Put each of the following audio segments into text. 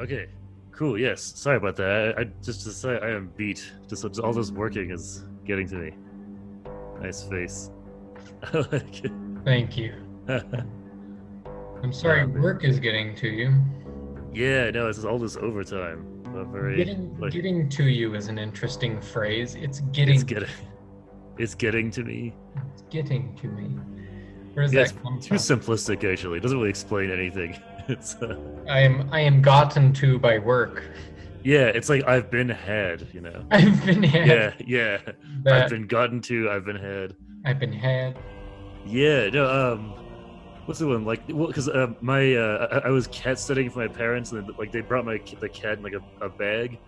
Okay. Cool. Yes. Sorry about that. I, I just to say I am beat. Just, just all this working is getting to me. Nice face. I like it. Thank you. I'm sorry, Yeah, work is getting to you. yeah. No, it's all this overtime. Very. Getting like, getting to you is an interesting phrase. It's getting it's getting. It's getting to me. it's getting to me. Where does Yeah, that come too from? simplistic. Actually, it doesn't really explain anything. It's. Uh, I am I am gotten to by work. yeah. It's like I've been had. You know. I've been had. Yeah. Yeah. that- I've been gotten to. I've been had. I've been had. Yeah, no, um, what's the one like? Well, because uh, my uh, I, I was cat sitting for my parents, and like they brought my the cat in like a, a bag.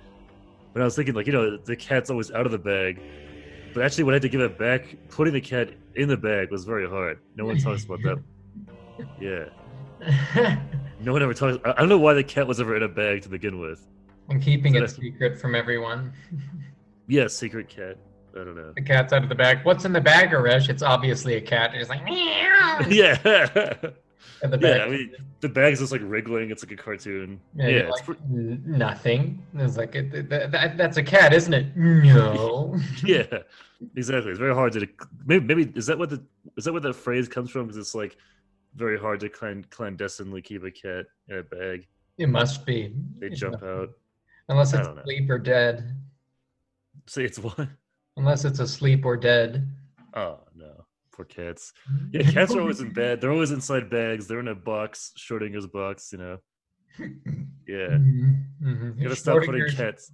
But I was thinking, like, you know, the cat's always out of the bag. But actually, when I had to give it back, putting the cat in the bag was very hard. No one talks about that. Yeah, no one ever talks. I don't know why the cat was ever in a bag to begin with. I'm keeping it that's- secret from everyone. Yeah, secret cat. I don't know. The cat's out of the bag. What's in the bag, Aresh? It's obviously a cat. It's like meow. yeah, the yeah. bag. I mean, the bag's just like wriggling. It's like a cartoon. Yeah, Yeah, it's like, pre- "N- nothing. It's like it, th- th- that, that's a cat, isn't it? No. yeah, exactly. It's very hard to maybe maybe is that what the is that where the phrase comes from? Because it's like very hard to clan, clandestinely keep a cat in a bag. it must be. They It jump out. Unless it's don't know. asleep or dead. Say it's what? Unless it's asleep or dead. Oh no, poor cats. Yeah, cats are always in bed. They're always inside bags. They're in a box, Schrodinger's box. You know. Yeah, Mhm, mhm. you gotta stop putting cats.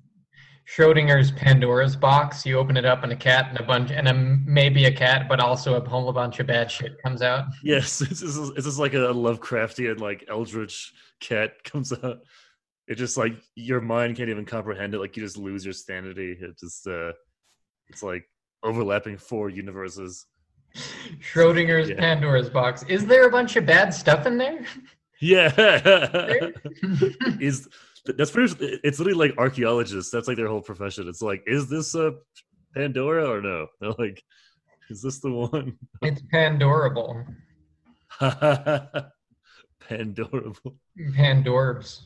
Schrodinger's Pandora's box. You open it up, and a cat and a bunch, and a, maybe a cat, but also a whole bunch of bad shit comes out. Yes, this is it's just like a Lovecraftian, like eldritch cat comes out. It just like your mind can't even comprehend it. Like you just lose your sanity. It just uh, it's like overlapping four universes. Schrodinger's Yeah. Pandora's box. Is there a bunch of bad stuff in there? Yeah, is that's pretty. It's literally like archaeologists. That's like their whole profession. It's like, is this a Pandora or no? They're like, is this the one? it's Pandorable. Pandorable. Pandorbs.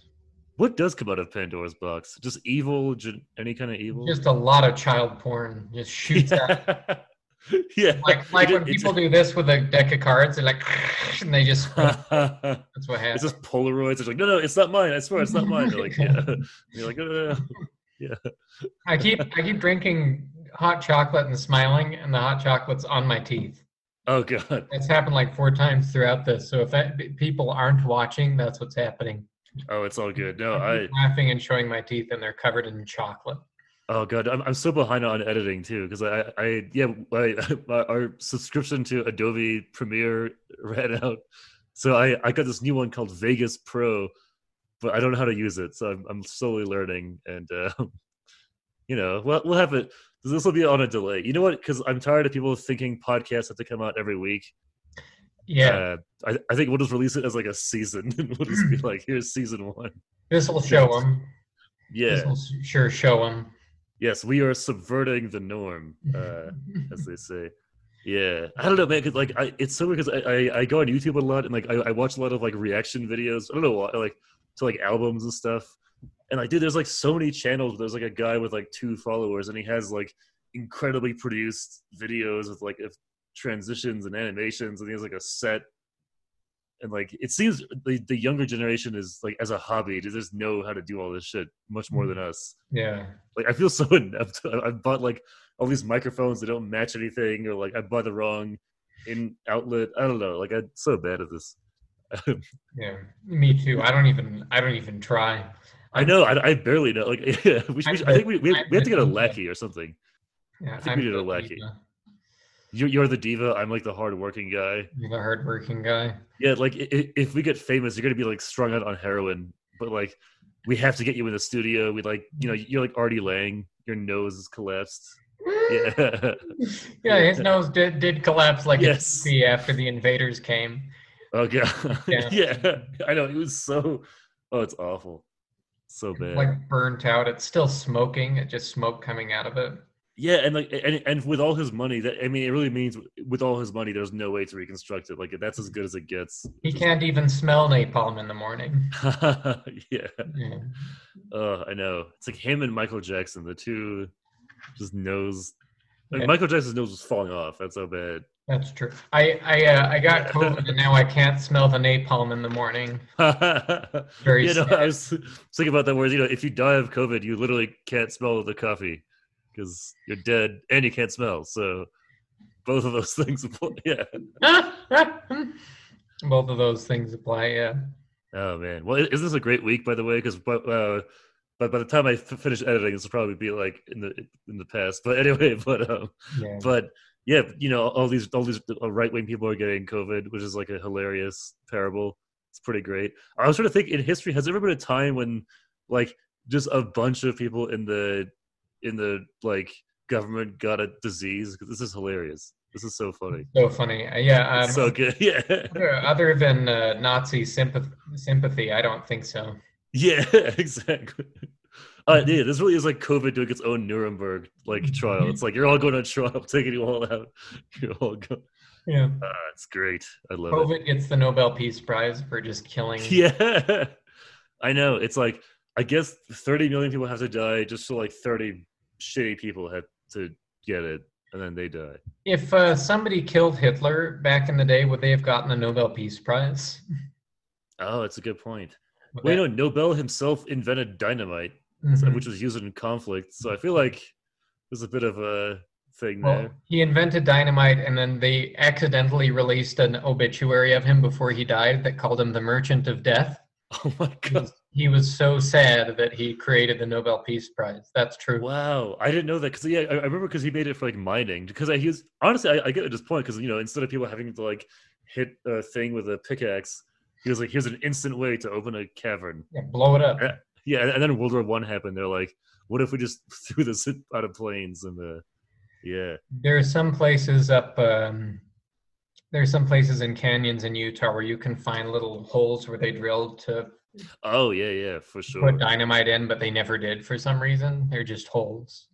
What does come out of Pandora's box? Just evil, any kind of evil. Just a lot of child porn. Just shoots out. Yeah. yeah. Like like when people do this with a deck of cards, they're like, and they just. That's what happens. It's just Polaroids. It's like, no, no, it's not mine. I swear, it's not mine. They're like, yeah. And you're like, no, no, no. I keep I keep drinking hot chocolate and smiling, and the hot chocolate's on my teeth. Oh god. It's happened like four times throughout this. So if that, people aren't watching, that's what's happening. Oh, it's all good. No, I. laughing and showing my teeth, and they're covered in chocolate. Oh god, I'm, I'm so behind on editing too because I, I yeah, I, our subscription to Adobe Premiere ran out, so I I got this new one called Vegas Pro, but I don't know how to use it, so I'm I'm slowly learning, and uh, you know, well we'll have it. This will be on a delay. You know what? Because I'm tired of people thinking podcasts have to come out every week. Yeah, Uh, I I think we'll just release it as like a season. we'll just be like, here's season one. this will show them. Yeah. This will sure show them. Yes, we are subverting the norm. Uh, as they say. Yeah, I don't know, man. Cause like, I, it's so weird because I, I I go on YouTube a lot and like I, I watch a lot of like reaction videos. I don't know why, like to like albums and stuff. And like, dude, there's like so many channels. There's like a guy with like two followers, and he has like incredibly produced videos with like if transitions and animations, and he has like a set. And like, it seems the the younger generation is like as a hobby, they just know how to do all this shit much more than mm. us yeah. like I feel so inept. I bought like all these microphones that don't match anything, or like I bought the wrong in outlet. I don't know. Like I'm so bad at this. Yeah, me too. I don't even. I don't even try. I know. I, I barely know. Like yeah, we should, we should- I think we, we, I'm we have to get a lackey or something. Yeah, i think we need a lackey. diva. You're, you're the diva. I'm like the hardworking guy. You're the hardworking guy. Yeah, like i- i- if we get famous, you're gonna be like strung out on heroin. But like, we have to get you in the studio. We like, you know, you're like Artie Lange. Your nose is collapsed. Yeah. yeah, his nose did, did collapse like Yes. a after the invaders came. Oh god. Yeah. yeah. I know. It was so. Oh, it's awful. So bad. Like burnt out. It's still smoking. It just smoke coming out of it. Yeah, and like and and with all his money, that I mean, it really means with all his money, there's no way to reconstruct it. Like that's as good as it gets. He can't even smell napalm in the morning. yeah. Yeah. Oh, I know. It's like him and Michael Jackson, the two just nose. Like Yeah. Michael Jackson's nose was falling off. That's so bad. That's true. I I uh, I got COVID and now I can't smell the napalm in the morning. Very you know, sad. I was thinking about that. Whereas you know, if you die of COVID, you literally can't smell the coffee because you're dead and you can't smell. So both of those things apply. Yeah. Both of those things apply. Yeah. Oh man. Well, is this a great week, by the way? Because but uh, but by the time I f- finish editing, this will probably be like in the in the past. But anyway, but um, Yeah. but yeah, you know, all these all these right wing people are getting COVID, which is like a hilarious parable. It's pretty great. I was trying to think in history, has there ever been a time when like just a bunch of people in the in the like government got a disease. this is hilarious. This is so funny. So funny. Uh, Yeah. Um, so good. Yeah. other- than uh, Nazi sympathy, sympathy, I don't think so. Yeah, exactly. Uh, yeah, this really is like COVID doing its own Nuremberg like trial. It's like you're all going on trial, taking you all out. You're all going. Yeah. Uh, it's great. I love it. COVID gets the Nobel Peace Prize for just killing. Yeah, I know. It's like I guess 30 million people have to die just so like 30 shitty people had to get it, and then they die. If uh, somebody killed Hitler back in the day, would they have gotten the Nobel Peace Prize? Oh, that's a good point. Would Well, you know, Nobel himself invented dynamite, Mhm. which was used in conflict. So I feel like there's a bit of a thing Well, there. he invented dynamite, and then they accidentally released an obituary of him before he died that called him the Merchant of Death. Oh my god! He was so sad that he created the Nobel Peace Prize. That's true. Wow, I didn't know that because yeah, I, I remember because he made it for like mining. Because I, he was honestly, I, I get at this point because you know instead of people having to like hit a thing with a pickaxe, he was like, here's an instant way to open a cavern. Yeah, blow it up. Yeah. Yeah, and, and then World War One happened. They're like, what if we just threw this out of planes and uh, yeah, There are some places up. Um, there are some places in canyons in Utah where you can find little holes where they drilled to oh yeah, yeah, for sure. put dynamite in, but they never did for some reason. They're just holes.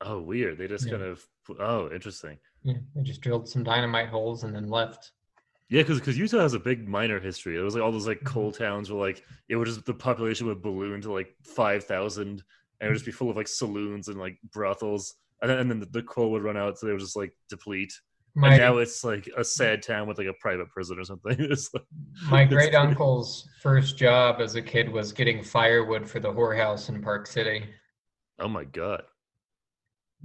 Oh, weird. They just Yeah. kind of oh, interesting. Yeah, they just drilled some dynamite holes and then left. Yeah, because because Utah has a big miner history. It was like all those like Mhm. coal towns where like it would just the population would balloon to like five thousand, and it would just be full of like saloons and like brothels, and then, and then the, the coal would run out, so they would just like deplete. My and now it's like a sad town with like a private prison or something. Like, my great uncle's first job as a kid was getting firewood for the whorehouse in Park City. oh my god,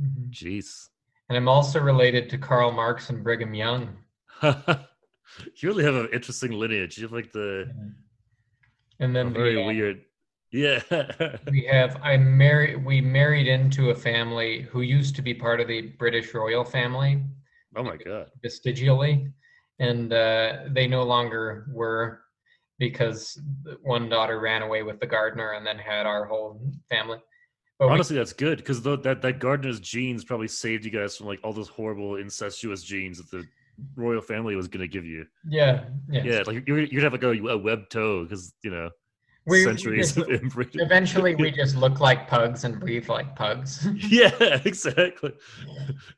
Mhm. jeez. And I'm also related to Karl Marx and Brigham Young. you really have an interesting lineage. You have like the And then very weird. Yeah. we have I married we married into a family who used to be part of the British royal family oh my god. vestigially, and uh, they no longer were because one daughter ran away with the gardener and then had our whole family. But we- Honestly, that's good because that that gardener's genes probably saved you guys from like all those horrible incestuous genes that the royal family was gonna give you. yeah, yeah, Yeah, like you're you'd have like a, a web toe because you know We- we centuries just- of inbreeding. Eventually, we just look like pugs and breathe like pugs. yeah, exactly.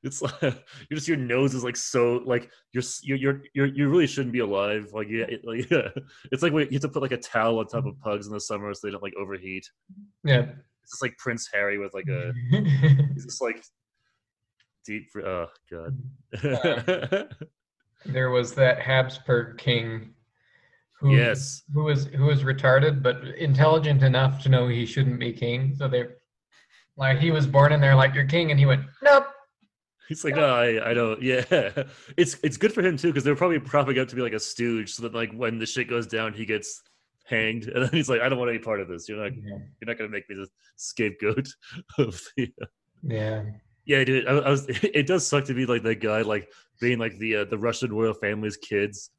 It's like you're just your nose is like so like you're you're you're, you're you really shouldn't be alive. Like yeah, it, like yeah. It's like you have to put like a towel on top of pugs in the summer so they don't like overheat. yeah. It's just like Prince Harry with like a he's just like deep. Oh god. Uh, there was that Habsburg king who yes. who was who was retarded but intelligent enough to know he shouldn't be king. So they like he was born in there like you're king and he went, Nope. He's like, no, I, I don't. Yeah, it's it's good for him too because they're probably propping up to be like a stooge, so that like when the shit goes down, he gets hanged, and then he's like, I don't want any part of this. You're not, Yeah. you're not gonna make me the scapegoat of the. Yeah. Yeah, dude, I, I was. It does suck to be like that guy, like being like the uh, the Russian royal family's kids,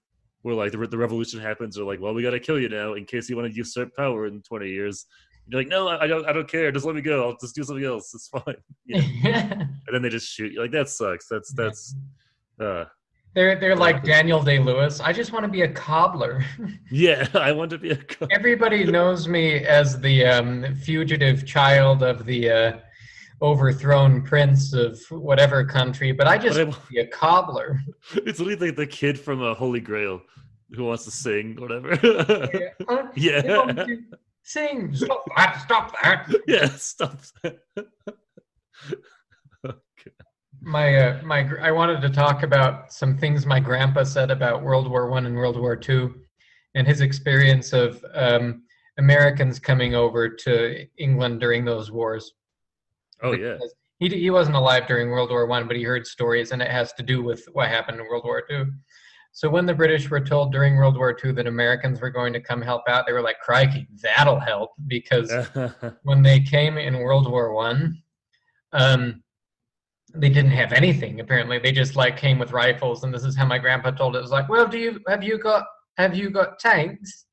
where like the, the revolution happens, they're like, well, we got to kill you now in case you want to usurp power in 20 years. You're like, no, I, don't, I don't care. Just let me go. I'll just do something else. It's fine. Yeah. and then they just shoot you. Like that sucks. That's that's. uh They're they're like Daniel Day Lewis. I just want to be a cobbler. Yeah, I want to be a. co- Everybody knows me as the um, fugitive child of the uh, overthrown prince of whatever country, but I just want to be a cobbler. It's literally like the kid from a Holy Grail who wants to sing, whatever. Yeah. Huh? yeah. Sing! Stop that! Stop that! yeah, stop that. My uh, my I wanted to talk about some things my grandpa said about World War One and World War Two, and his experience of um, Americans coming over to England during those wars. Oh yeah. He he wasn't alive during World War One, but he heard stories, and it has to do with what happened in World War Two. So when the British were told during World War Two that Americans were going to come help out, they were like, "Crikey, that'll help!" Because when they came in World War One, um, they didn't have anything. Apparently, they just like came with rifles, and this is how my grandpa told it. It was like, "Well, do you have you got have you got tanks?"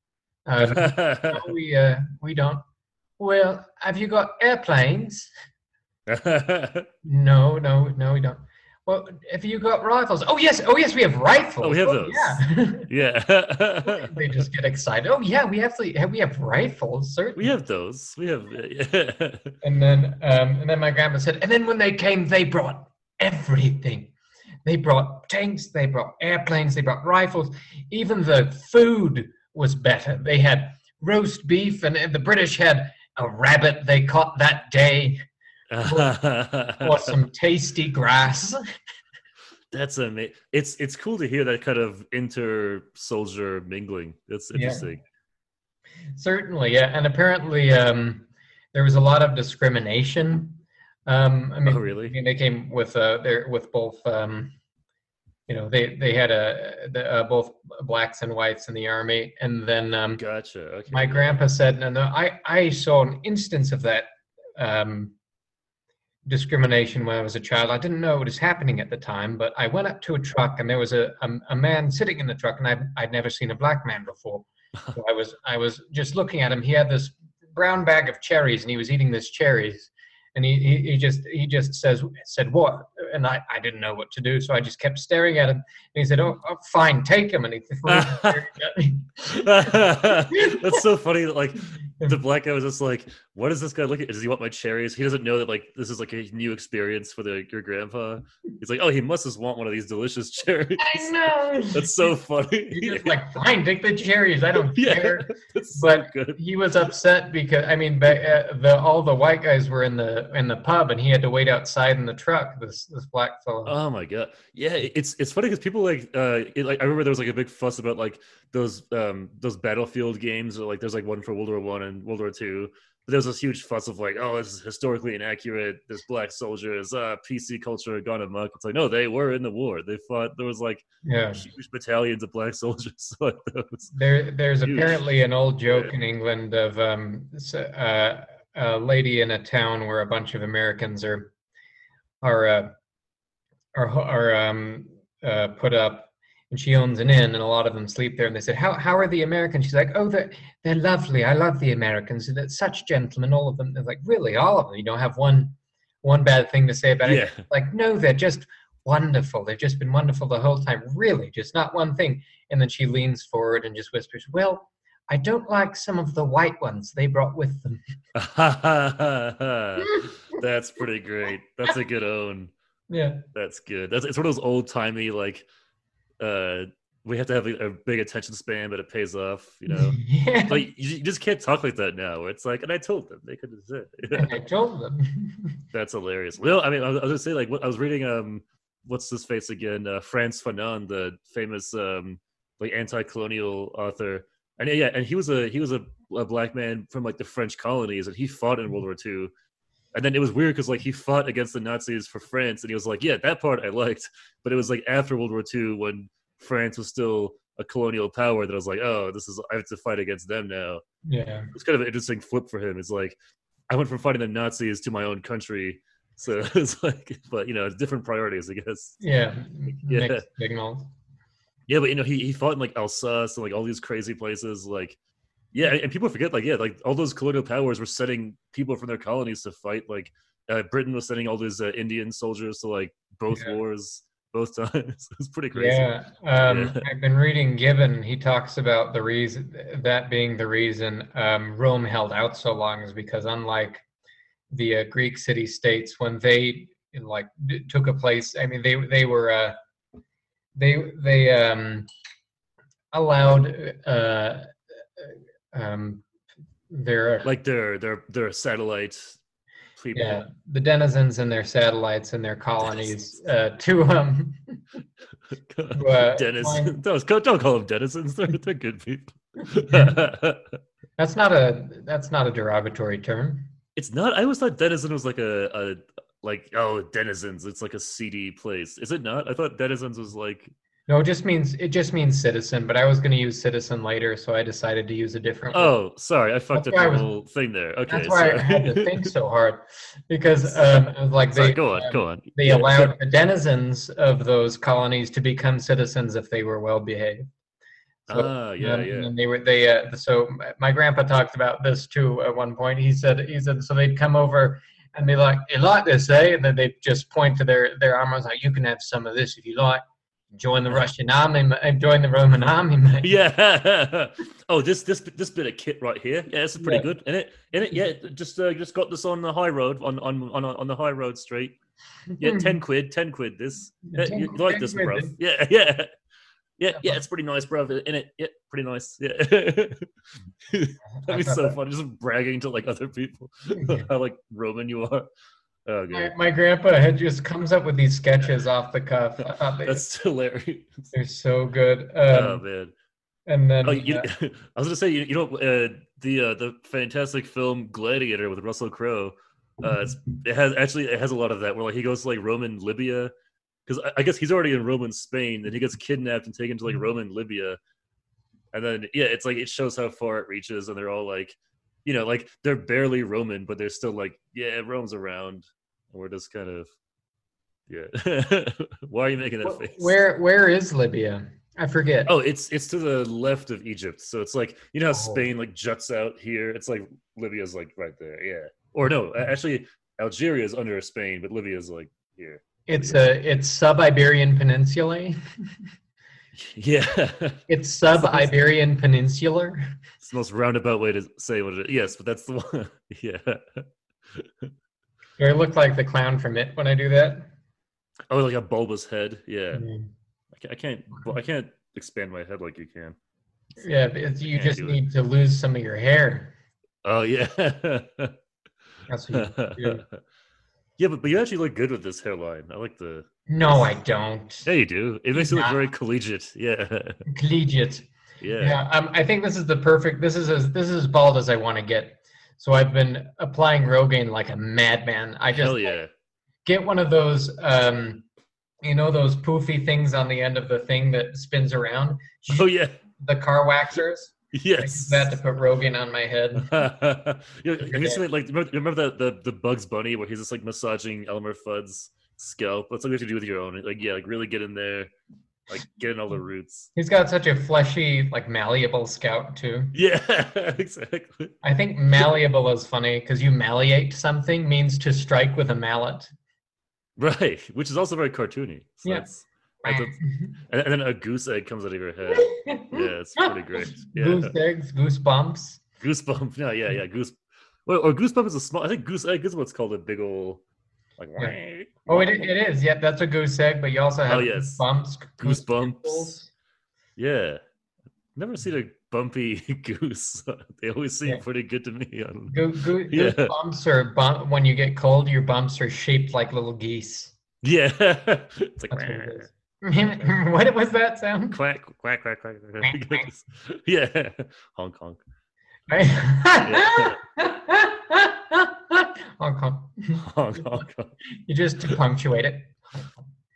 Uh, no, we uh, we don't. Well, have you got airplanes? No, no, no, we don't. Well, if you got rifles? Oh yes, oh yes, we have rifles. Oh, we have those. Yeah. yeah. they just get excited. Oh yeah, we have to, we have rifles, certainly. we have those. We have yeah. And then, um, and then my grandma said, and then when they came, they brought everything. They brought tanks, they brought airplanes, they brought rifles. Even the food was better. They had roast beef, and the British had a rabbit they caught that day, or some tasty grass. That's amazing. It's it's cool to hear that kind of inter soldier mingling. That's Yeah. interesting. Certainly, yeah. And apparently, um, there was a lot of discrimination. Um, I mean, Oh, really? I mean, they came with uh, there with both. Um, you know, they they had a the, uh, both blacks and whites in the army, and then um, Gotcha. Okay. my grandpa said, "No, no, I I saw an instance of that." Um, discrimination when I was a child. I didn't know it was happening at the time, but I went up to a truck and there was a, a, a man sitting in the truck and I'd, I'd never seen a black man before. So I was I was just looking at him. He had this brown bag of cherries and he was eating this cherries. And he, he, he just he just says said what and I, I didn't know what to do so I just kept staring at him and he said oh, oh fine take him and he. That's so funny that like the black guy was just like, "What is this guy looking? At? does he want my cherries?" He doesn't know that like this is like a new experience for the your grandpa. He's like, "Oh, he must just want one of these delicious cherries." I know That's so funny. He's just like fine take the cherries I don't yeah, care. that's so But good. he was upset because I mean, uh, the all the white guys were in the in the pub, and he had to wait outside in the truck. This this black fellow. Oh my god, yeah, it's it's funny because people like uh, it, like I remember there was like a big fuss about like those um those battlefield games or like there's like one for World War One and World War Two. There was this huge fuss of like, oh, this is historically inaccurate. This black soldiers, uh, PC culture gone amok. It's like, no, they were in the war. They fought. There was like yeah. huge battalions of black soldiers like. There, there's Huge. apparently an old joke Yeah. in England of um, uh, a lady in a town where a bunch of Americans are are uh, are are um, uh, put up, and she owns an inn, and a lot of them sleep there. And they said, "How how are the Americans?" She's like, "Oh, they're they're lovely. I love the Americans. They're such gentlemen, all of them." They're like, "Really, all of them? You don't have one one bad thing to say about it?" Like no they're just wonderful they've just been wonderful the whole time really just not one thing and then she leans forward and just whispers well i don't like some of the white ones they brought with them that's pretty great. That's a good own. yeah That's good. That's it's one of those old timey like, uh, we have to have a, a big attention span, but it pays off. You know. yeah But you, you just can't talk like that now. Where it's like, and I told them they could have said. i told them That's hilarious. Well, I mean, I was, I was gonna say like, what, I was reading um, what's this face again? Uh, Frantz Fanon, the famous um, like anti-colonial author, and yeah, and he was a he was a, a black man from like the French colonies, and he fought in World War II. And then it was weird because like he fought against the Nazis for France, and he was like, yeah, that part I liked, but it was like after World War II when France was still a colonial power that I was like, oh, this is I have to fight against them now yeah it's kind of an interesting flip for him. It's like I went from fighting the Nazis to my own country. So it's like, but you know, different priorities, I guess. yeah Yeah. signals Yeah, but you know, he, he fought in like Alsace and like all these crazy places. Like, yeah, and people forget, like, yeah, like all those colonial powers were sending people from their colonies to fight. Like, uh, Britain was sending all these uh, Indian soldiers to like both Yeah. wars, both times. it's pretty crazy. Yeah, um, Yeah. I've been reading Gibbon. He talks about the reason that being the reason um, Rome held out so long is because unlike the uh, Greek city states when they like d- took a place. I mean, they they were uh, they they um, allowed uh, um, they're like their their their satellite people. yeah the denizens and their satellites and their colonies uh, to um uh, denizens. flying- Don't, don't call them denizens. They're, they're good people. that's not a that's not a derogatory term. it's not. I always thought denizen was like a, a like oh denizens. It's like a seedy place. Is it not? I thought denizens was like No, it just means it just means citizen. But I was going to use citizen later, so I decided to use a different. word. oh sorry, I fucked That's up the was- whole thing there. Okay, That's why I had to think so hard, because um, it was like Sorry, they go on, um, go on. they Yeah, allowed the denizens of those colonies to become citizens if they were well behaved. So, ah, yeah, um, yeah. And they were they uh, so my- grandpa talked about this too at one point. He said he said so they'd come over and be like, "You like this, eh?" And then they'd just point to their their armors like, "You can have some of this if you like. Join the Russian army, uh, join the Roman army, mate." Yeah. oh, this this this bit of kit right here. Yeah, this is pretty Yeah. good. In it, in it. Yeah, just uh, just got this on the high road on on on on the high road street. Yeah, ten quid, ten quid. This. Yeah, 10 you, you like this, bro? Yeah, yeah. Yeah, yeah, it's pretty nice, bro. In it, yeah, pretty nice. Yeah, that'd be so fun. Just bragging to like other people how like Roman you are. Oh, My, my grandpa had just comes up with these sketches off the cuff. They, that's hilarious. they're so good. oh Um, man. and then Oh, you, uh, I was gonna say, you, you know, uh, the uh, the fantastic film Gladiator with Russell Crowe. Uh, it's, it has actually it has a lot of that where like he goes to like Roman Libya because I, I guess he's already in Roman Spain, and he gets kidnapped and taken to like Roman Libya, and then yeah, it's like it shows how far it reaches, and they're all like, you know, like they're barely Roman, but they're still like, yeah, Rome's around, and we're just kind of, yeah. Why are you making that face? where where is Libya? I forget. Oh, it's it's to the left of Egypt. So it's like you know how Oh. Spain like juts out here. It's like Libya's like right there. Yeah. Or no, actually Algeria is under Spain, but Libya's like here. It's a it's sub Iberian Peninsula. Yeah. It's sub Iberian Peninsular. it's the most roundabout way to say what it is. Yes, but that's the one. yeah. Do I look like the clown from it when I do that? Oh, like a bulbous head. Yeah. Mm. I can't I can't, I can't expand my head like you can. Yeah, you just it. need to lose some of your hair. Oh yeah. That's what you do. yeah, but, but you actually look good with this hairline. I like the No, I don't. Yeah, you do. It makes it look very collegiate. Yeah. Collegiate. Yeah. Yeah, um, I think this is the perfect. This is as this is as bald as I want to get. So I've been applying Rogaine like a madman. I just Hell like, yeah. get one of those, um, you know, those poofy things on the end of the thing that spins around. Oh yeah. The car waxers. I Yes. that to put Rogaine on my head. you know, have you seen it, like remember, remember that the, the Bugs Bunny where he's just like massaging Elmer Fudd's scalp? That's what you have to do with your own. Like yeah, like really get in there, like get in all the roots. He's got such a fleshy, like malleable scalp too. Yeah, exactly. I think malleable is funny because you malleate something means to strike with a mallet. Right, which is also very cartoony. So Yeah. and, then a goose egg comes out of your head. Yeah, it's pretty great. Yeah. Goose eggs, goose bumps. Goosebump. Yeah, yeah, yeah. Goose. Well, or goosebump is a small. I think goose egg is what's called a big ol' like. Yeah. Oh, it, it is. Yeah, that's a goose egg, but you also have Oh, yes. bumps. goose Goosebumps. pimples. Yeah. Never seen a bumpy goose. they always seem Yeah. pretty good to me. I don't know. Goo, goo, Yeah. goose bumps are bump, when you get cold, your bumps are shaped like little geese. Yeah. it's like That's what what was that sound? quack, quack, quack, quack. Quack, quack. yeah. Honk, honk. Honk. Honk, honk, honk. You just to punctuate it.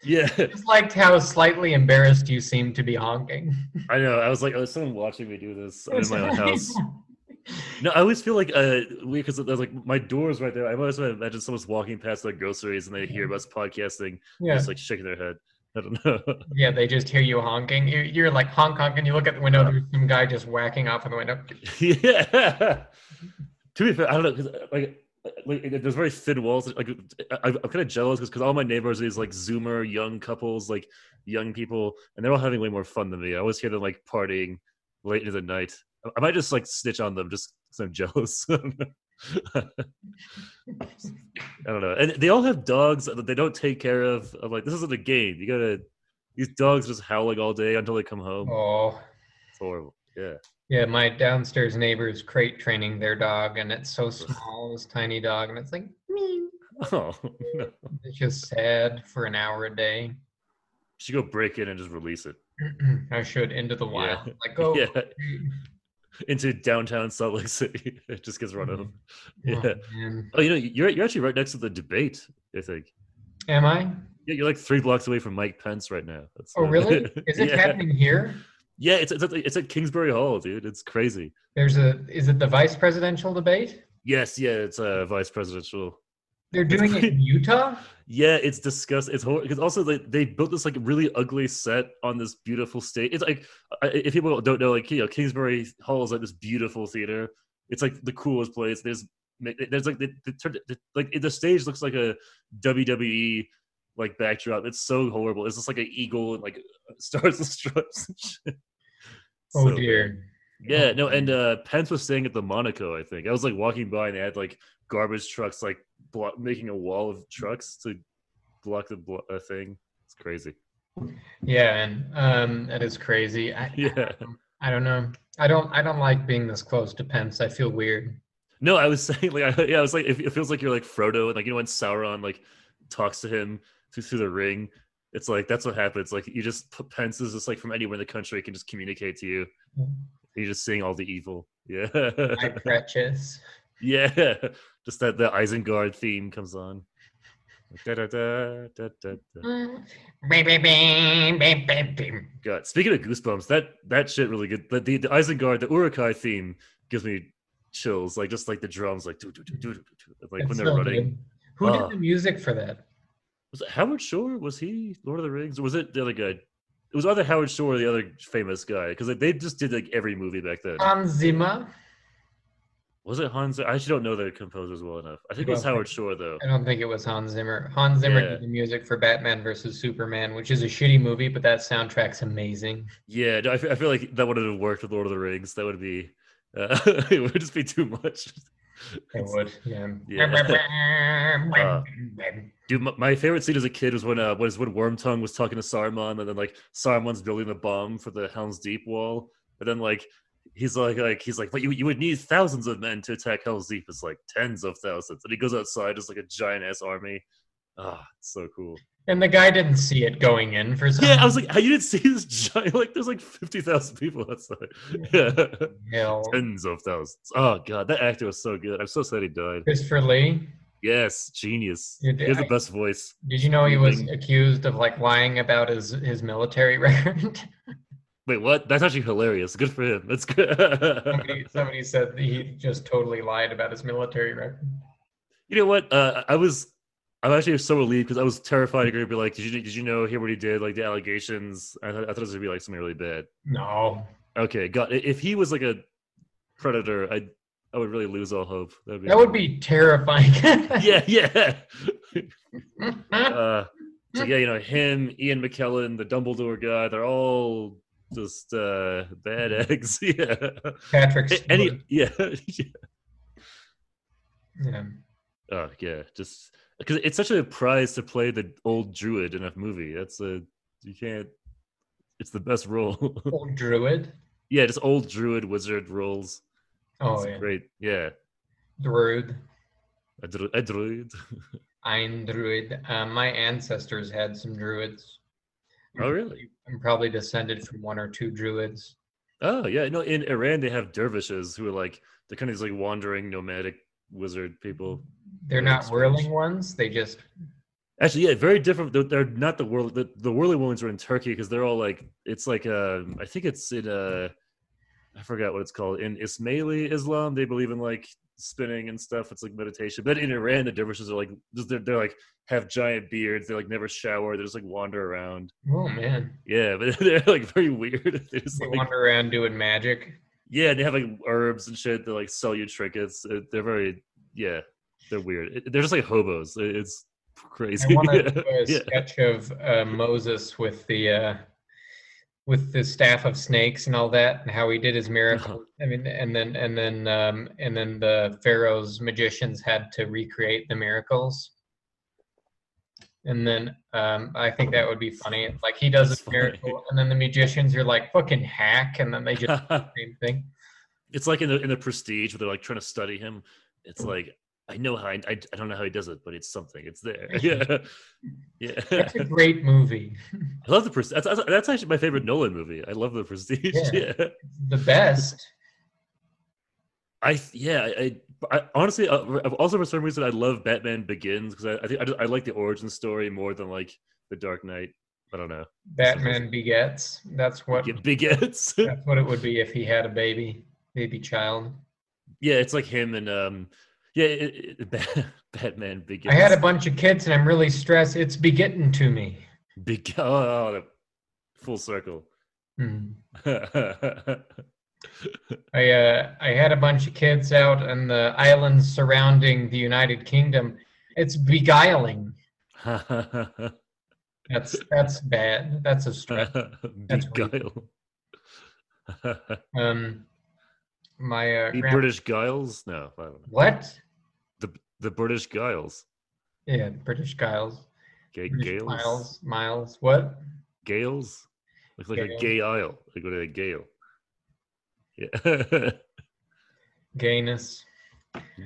Yeah. Just liked how slightly embarrassed you seem to be honking. I know. I was like, oh, someone watching me do this in my own house? No, I always feel like uh weird because there's like my door's right there. I always imagine someone's walking past their groceries and they hear us podcasting, yeah, just like shaking their head. I don't know. yeah. They just hear you honking. You- You're like honk honk, and you look at the window. There's some guy just whacking off in the window. yeah. to be fair, I don't know because uh, like uh, like there's very thin walls. Like I, I'm kind of jealous because all my neighbors are these like Zoomer young couples, like young people, and they're all having way more fun than me. I always hear them like partying late into the night. I might just like snitch on them just because I'm jealous. I don't know. And they all have dogs that they don't take care of. I'm like, this isn't a game. You gotta these dogs just howling all day until they come home. Oh, It's horrible. Yeah. yeah. My downstairs neighbor's crate training their dog, and it's so small, this tiny dog, and it's like, meow. Oh no. It's just sad for an hour a day. You should go break in and just release it. I should into the Yeah. wild. Like, go. Yeah. Into downtown Salt Lake City. it just gets run over. Oh, Yeah. man. Oh, you know, you're you're actually right next to the debate, I think. Am I? Yeah, you're like three blocks away from Mike Pence right now. That's Oh, uh, really? Is it yeah. happening here? Yeah, it's it's at, the- it's at Kingsbury Hall, dude. It's crazy. There's a. Is it the vice presidential debate? Yes, yeah, it's a vice presidential. They're doing it in Utah. Yeah, it's disgusting. It's horrible because also they, they built this like really ugly set on this beautiful stage. It's like if people don't know, like you know, Kingsbury Hall is like this beautiful theater. It's like the coolest place. There's there's like the, the, the like the stage looks like a WWE like backdrop. It's so horrible. It's just like an eagle and like stars and stripes. And shit. Oh So dear. Yeah, no, and uh Pence was staying at the Monaco, I think. I was like walking by and they had like garbage trucks like block, making a wall of trucks to block the blo- uh, thing. It's crazy. Yeah, and um, that is crazy. I, Yeah. I don't know. I don't. I don't like being this close to Pence. I feel weird. No, I was saying like I, yeah, I was like it, it feels like you're like Frodo and like you know when Sauron like talks to him through, through the ring. It's like that's what happens. Like you just Pence is just like from anywhere in the country can just communicate to you. You're just seeing all the evil. Yeah. My precious. Yeah, just that the Isengard theme comes on. God, speaking of goosebumps, that that shit really good. The the, the Isengard, the Uruk-hai theme gives me chills. Like just like the drums, like do, do, do, do, do, do, like It's when they're so running. good. Who Oh. did ah. the music for that? Was it Howard Shore? Was he Lord of the Rings, or was it the other guy? It was either Howard Shore or the other famous guy because like, they just did like every movie back then. Hans Zimmer. Was it Hans? I actually don't know the composers well enough. I think it was Howard think- Shore though. I don't think it was Hans Zimmer. Hans Zimmer Yeah. did the music for Batman versus Superman, which is a shitty movie, but that soundtrack's amazing. Yeah, I feel, like that would have worked with Lord of the Rings. That would be, uh, it would just be too much. It would, yeah. Yeah. Dude, my, my favorite scene as a kid was when uh, was when Wormtongue was talking to Saruman, and then like Saruman's building the bomb for the Helm's Deep wall, and then like he's like like he's like, but you you would need thousands of men to attack Helm's Deep. It's like tens of thousands, and he goes outside, just like a giant ass army. Ah, it's so cool. and the guy didn't see it going in for some Yeah, I was like, how you didn't see this giant? Like, there's like fifty thousand people outside. Yeah. hell. tens of thousands. Oh god, that actor was so good. I'm so sad he died. Christopher Lee. Yes, genius. You He did- has the best voice. Did you know he was accused of like lying about his his military record? Wait, what? That's actually hilarious. Good for him. That's good. somebody, somebody said that he just totally lied about his military record. you know what? Uh, I was, I'm actually so relieved because I was terrified you're gonna be like, did you did you know hear what he did? Like the allegations. I thought, I thought it was gonna be like something really bad. No. Okay, God, if he was like a predator, I I would really lose all hope. That'd be That would be terrifying. yeah, yeah. uh, so yeah, you know him, Ian McKellen, the Dumbledore guy. They're all just uh, bad eggs. yeah. Patrick Any, yeah. Yeah. oh yeah, just because it's such a prize to play the old druid in a movie. That's a you can't. It's the best role. Old druid. yeah, just old druid wizard roles. Oh It's yeah. great. Yeah, Druid. a, dru- a druid. Ein druid. Um, my ancestors had some druids. Oh, really? I'm probably descended from one or two druids. Oh yeah, no. In Iran, they have dervishes who are like they're kind of these like wandering nomadic wizard people. They're not whirling ones. They just Actually, yeah, very different. They're, they're not the world. The, the whirling ones are in Turkey because they're all like it's like um I think it's in uh I forgot what it's called in Ismaili Islam. They believe in like spinning and stuff. It's like meditation. But in Iran, the dervishes are like they're, they're like have giant beards. They like never shower. They just like wander around. oh man. Yeah, but they're like very weird. They just They like wander around doing magic. yeah, they have like herbs and shit. They like sell you trinkets. They're very yeah, they're weird. They're just like hobos. It's crazy. I want to do a yeah. sketch of uh, Moses with the uh, with the staff of snakes and all that, and how he did his miracle. I mean, and then and then um, and then the pharaoh's magicians had to recreate the miracles. And then um, I think that would be funny. Like he does That's a miracle, and then the magicians are like fucking hack, and then they just do the same thing. it's like in the in the Prestige where they're like trying to study him. It's like I know how I, I, I don't know how he does it, but it's something. It's there. Yeah, yeah. It's a great movie. I love the Prestige. That's, that's that's actually my favorite Nolan movie. I love the Prestige. Yeah. Yeah. the best. I yeah, I, I, honestly, uh, also for some reason, I love Batman Begins because I, I think I, just- I like the origin story more than like the Dark Knight. I don't know. Batman begets. That's what Get begets. that's what it would be if he had a baby, baby child. yeah, it's like him and um, yeah, it, it, Bat- Batman begets. I had a bunch of kids and I'm really stressed. It's begetting to me. big oh, full circle. Hmm. I uh, I had a bunch of kids out on the islands surrounding the United Kingdom. It's beguiling. That's that's bad. That's a stretch. That's Beguile. Um, my uh, The grand- British Giles? No, I don't know. what? The the British Giles. Yeah, British Giles. Gay British Gales. Miles. Miles. What? Gales. Looks like a gay isle. Like what a gale. Yeah. Gayness.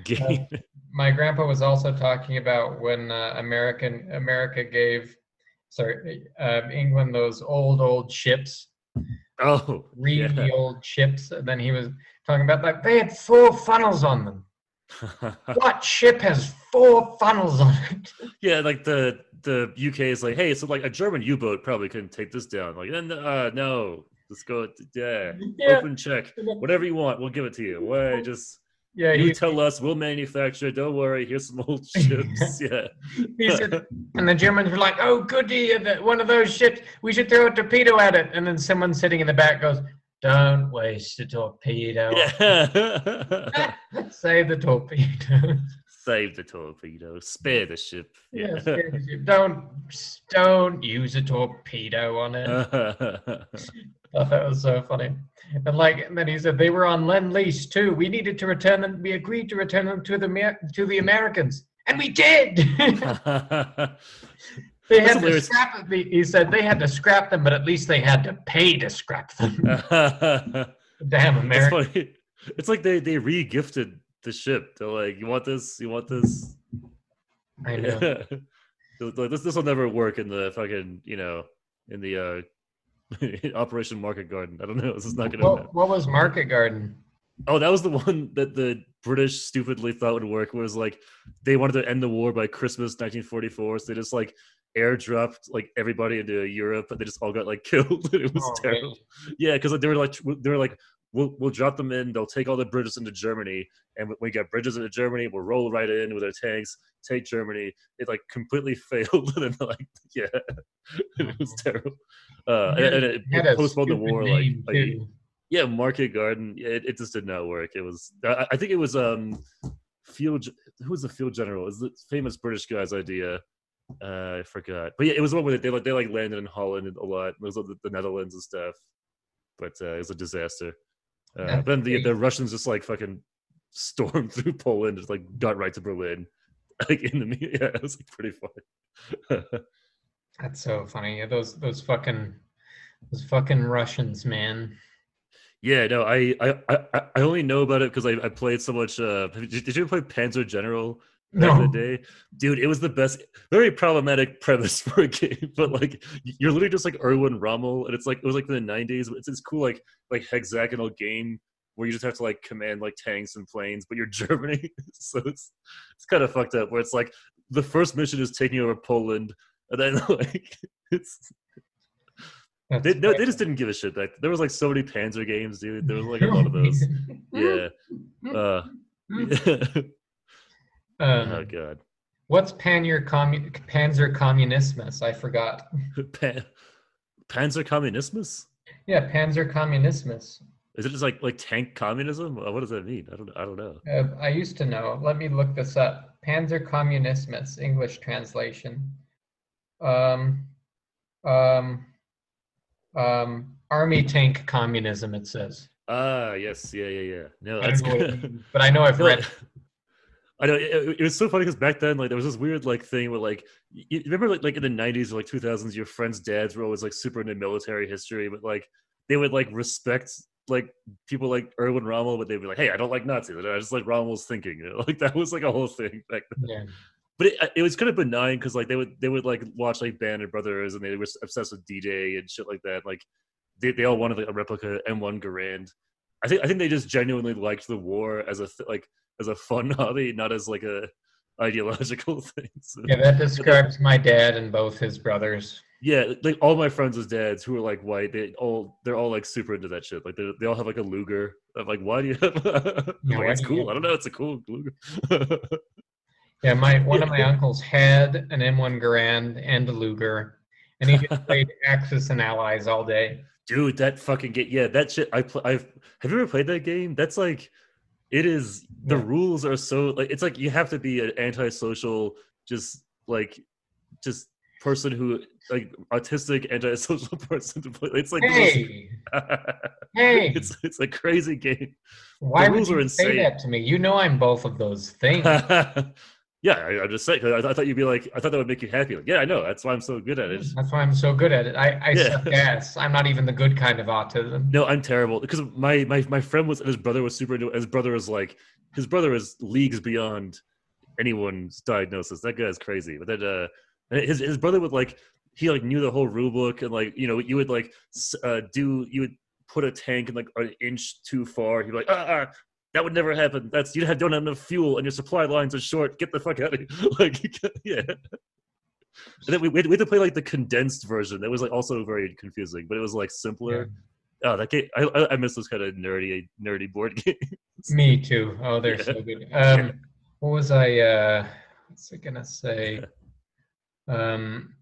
gay. my grandpa was also talking about when uh, American America gave, sorry, uh, England those old old ships, oh. really yeah. old ships. And then he was talking about like they had four funnels on them. What ship has four funnels on it? yeah, like the the UK is like, hey, so like a German U-boat probably couldn't take this down. Like, then uh, no, let's go. Yeah, Yeah, open check, whatever you want, we'll give it to you. Wait, just yeah. you He, tell us, we'll manufacture. it. Don't worry, here's some old ships. Yeah, he said, and the Germans were like, "Oh, goody, uh, one of those ships. We should throw a torpedo at it." And then someone sitting in the back goes, "Don't waste a torpedo. yeah. Save the torpedo." Save the torpedo, spare the ship. Yeah, Yeah. seriously, don't don't use a torpedo on it. Thought oh, that was so funny. And like, and then he said they were on lend lease too. We needed to return them. We agreed to return them to the to the Americans, and we did. they That's had to scrap it. He said they had to scrap them, but at least they had to pay to scrap them. Damn It's America! It's like they they re-gifted the ship. They're like, you want this? You want this? I know. Like, this this will never work in the fucking you know in the uh Operation Market Garden. I don't know. This is not gonna. happen. What, what was Market Garden? Oh, that was the one that the British stupidly thought would work. Was like they wanted to end the war by Christmas 1944, so they just like airdropped like everybody into Europe, but they just all got like killed. it was Oh, terrible. Yeah, because they were like they were like we'll we'll drop them in. They'll take all the bridges into Germany, and when we get bridges into Germany, we'll roll right in with our tanks, take Germany. It like completely failed, and then like yeah, it was terrible. Uh, and, and it, it postponed the war like, like yeah, Market Garden. It, it just did not work. It was. I, I think it was um, field. Who was the field general? It was the famous British guy's idea. Uh, I forgot. But yeah, it was one where they like they like landed in Holland a lot. It was the, the Netherlands and stuff. But uh, it was a disaster. Uh, then the the. Russians just like fucking stormed through Poland, just like got right to Berlin. Like in the media, yeah, it was like pretty fun. That's so funny. Yeah, those those fucking those fucking Russians, man. Yeah, no, I I I, I only know about it because I, I played so much. Uh, did, you- play Panzer General back No. in the day? Dude, it was the best. Very problematic premise for a game, but like you're literally just like Erwin Rommel, and it's like it was like in the '90s. But it's this cool like like hexagonal game where you just have to like command like tanks and planes, but you're Germany, so it's it's kind of fucked up. Where it's like the first mission is taking over Poland, and then like it's That's they, no, they just didn't give a shit. Back there was like so many Panzer games, dude. There was like a lot of those. Yeah. Uh, Um, oh god. what's Panzer commun- Panzer Communismus? I forgot. Pan- Panzer Communismus? Yeah, Panzer Communismus. Is it just like like tank communism? What does that mean? I don't I don't know. Uh, I used to know. Let me look this up. Panzer Communismus, English translation. Um, um, um, Army tank communism. It says. Ah, yes, yeah, yeah, yeah. No, that's good. but I know I've read. I know it, it was so funny because back then, like, there was this weird like thing where, like, you, remember, like, like in the '90s or like 2000s, your friends' dads were always like super into military history, but like they would like respect like people like Erwin Rommel, but they'd be like, "Hey, I don't like Nazis. I just like Rommel's thinking." You know? Like that was like a whole thing back then. Yeah. But it, it was kind of benign because like they would they would like watch like Band of Brothers and they were obsessed with D-Day and shit like that. Like they, they all wanted like a replica M1 Garand. I think I think they just genuinely liked the war as a th- like as a fun hobby, not as like a ideological thing. So, Yeah, that describes my dad and both his brothers. yeah, like all my friends dads who are like white, they all they're all like super into that shit. Like they they all have like a Luger. I'm like, why do you have? Yeah, like, it's do you cool. I don't know. It's a cool Luger. Yeah, my one of my uncles had an M1 Garand and a Luger, and he just played Axis and Allies all day. Dude, that fucking game. Yeah, that shit. I play. I've. Have you ever played that game? That's like, it is. The Yeah. rules are so like. It's like you have to be an antisocial, just like, just person who like autistic antisocial person to play. It's like Hey, hey! it's it's a crazy game. Why rules would are you say insane. that to me? You know I'm both of those things. yeah, I, I'm just saying. I, I thought you'd be like, I thought that would make you happy. Like, yeah, I know. That's why I'm so good at it. That's why I'm so good at it. I, I Yeah. suck ass. I'm not even the good kind of autism. No, I'm terrible because my my my friend was and his brother was super into it. His brother was like his brother is leagues beyond anyone's diagnosis. That guy's crazy. But then uh his his brother would like he like knew the whole rule book and like you know you would like uh do you would put a tank in like an inch too far. He'd be like ah, ah that would never happen. That's you don't have enough fuel and your supply lines are short. Get the fuck out of here. like yeah. And then we, we had we had to play like the condensed version. That was like also very confusing, but it was like simpler. Oh, that game! I I, I miss those kind of nerdy nerdy board games. Me too. Oh, they're Yeah. so good. Um, what was I? Uh, what's I gonna say? Um,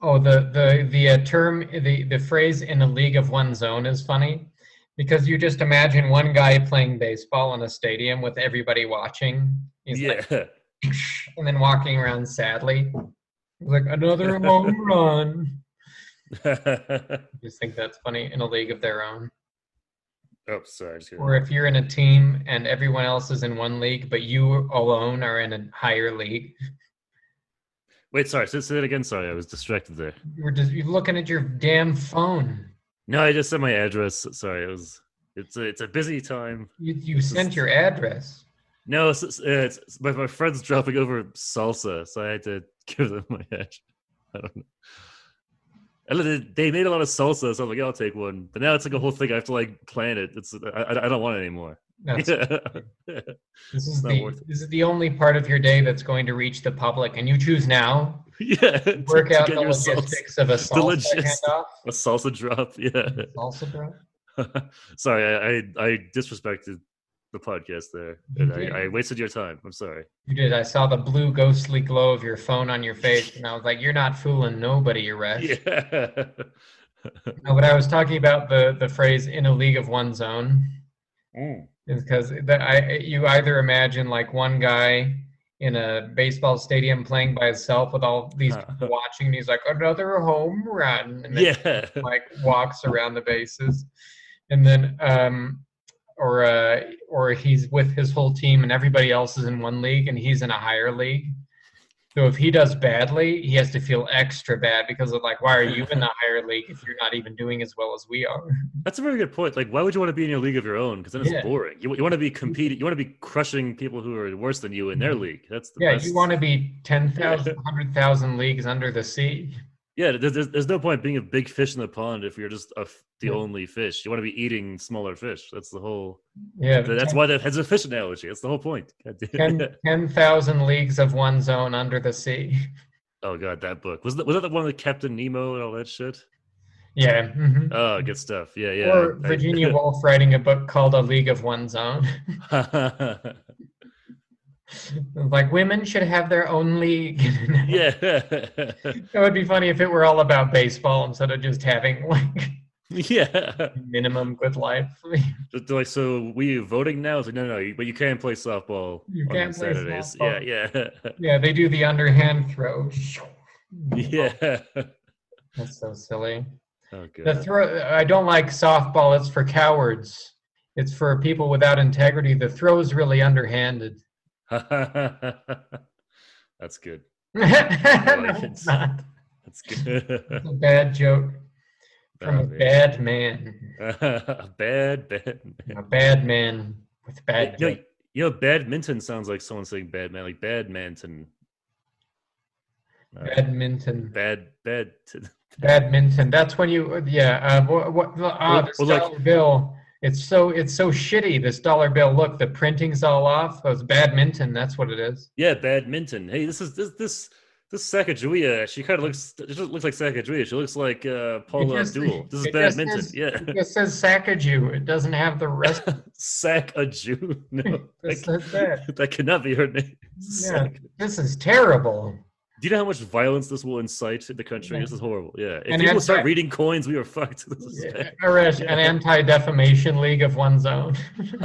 oh, the the the uh, term, the the phrase "in a league of one's own" is funny because you just imagine one guy playing baseball in a stadium with everybody watching. He's yeah, like, and then walking around sadly. He's like another home run. Just think that's funny in a league of their own. oh, sorry. Or if you're in a team and everyone else is in one league, but you alone are in a higher league, Wait, sorry. Say, that again. Sorry, I was distracted there. you're just you're looking at your damn phone. No, I just sent my address. Sorry, it was. It's a, it's a busy time. You you sent your address. No, it's, it's, it's my, my friend's dropping over salsa, so I had to give them my address. I don't know. And they made a lot of salsa, so I'm like, yeah, I'll take one. But now it's like a whole thing. I have to like plan it. It's I, I I don't want it anymore. That's, This is the this is the only part of your day that's going to reach the public, and you choose now. yeah. to- Work to out the your salsa- logistics of a salsa logistics. handoff. a salsa drop. Yeah. Salsa drop. sorry, I, I I disrespected the podcast there, and. I, I wasted your time. I'm sorry. You did. I saw the blue ghostly glow of your phone on your face, and I was like, "You're not fooling nobody, Uresh." Yeah. No, but I was talking about the the phrase "in a league of one's own." Mm. Is because that I you either imagine like one guy in a baseball stadium playing by himself with all these people watching, and he's like another home run, and then Yeah. like walks around the bases, and then um, or uh, or he's with his whole team and everybody else is in one league and he's in a higher league. So if he does badly, he has to feel extra bad because of like, why are you in the higher league if you're not even doing as well as we are? That's a very good point. Like, why would you want to be in your league of your own? Because then it's Yeah. boring. You, you want to be competing. You want to be crushing people who are worse than you in their Mhm. league. That's the Yeah, best. you want to be 10,000, 100,000 leagues under the sea. Yeah, there's, there's, there's no point being a big fish in the pond if you're just a the Yeah. only fish. You want to be eating smaller fish. That's the whole. Yeah, That's why that has a fish analogy. That's the whole point. God damn- 10 10,000 leagues of one zone under the sea. Oh god, that book was that was that the one with Captain Nemo and all that shit? Yeah. mhm. Oh, good stuff. Yeah, yeah. or Virginia Woolf writing a book called A League of One Zone. like women should have their own league. yeah. That would be funny if it were all about baseball instead of just having like yeah. minimum good life. Like so, we voting now? It's like no, no, but you can play softball You on can't play Saturdays. softball. Yeah, yeah, yeah, they do the underhand throw. yeah. That's so silly. Oh, The throw. I don't like softball. It's for cowards. It's for people without integrity. The throw is really underhanded. That's good. no, like it's it. not. That's good. A bad joke from a Oh, bad man. A bad, bad. man. A bad man with bad. You know, you know, badminton sounds like someone saying bad man, like badminton. Uh, Badminton. bad, bad. Badminton. That's when you. Yeah. Uh, what? what ah, Well- well, like- dollar bill. It's so. It's so shitty. This dollar bill. Look, the printing's all off. Those badminton. That's what it is. Yeah, badminton. Hey, this is this this this Sacagawea. She kind of looks. It just looks like Sacagawea. She looks like uh, Paula just- Abdul. This is badminton. is- yeah, It just says Sacagawea. It doesn't have the rest. Sac a Jew. No, says that. that cannot be her name. Yeah. This is terrible. Do you know how much violence this will incite in the country? Yeah. This is horrible. Yeah. If And people anti- start reading coins, we are fucked. Yeah, bad. or a- an anti-defamation league of one's own.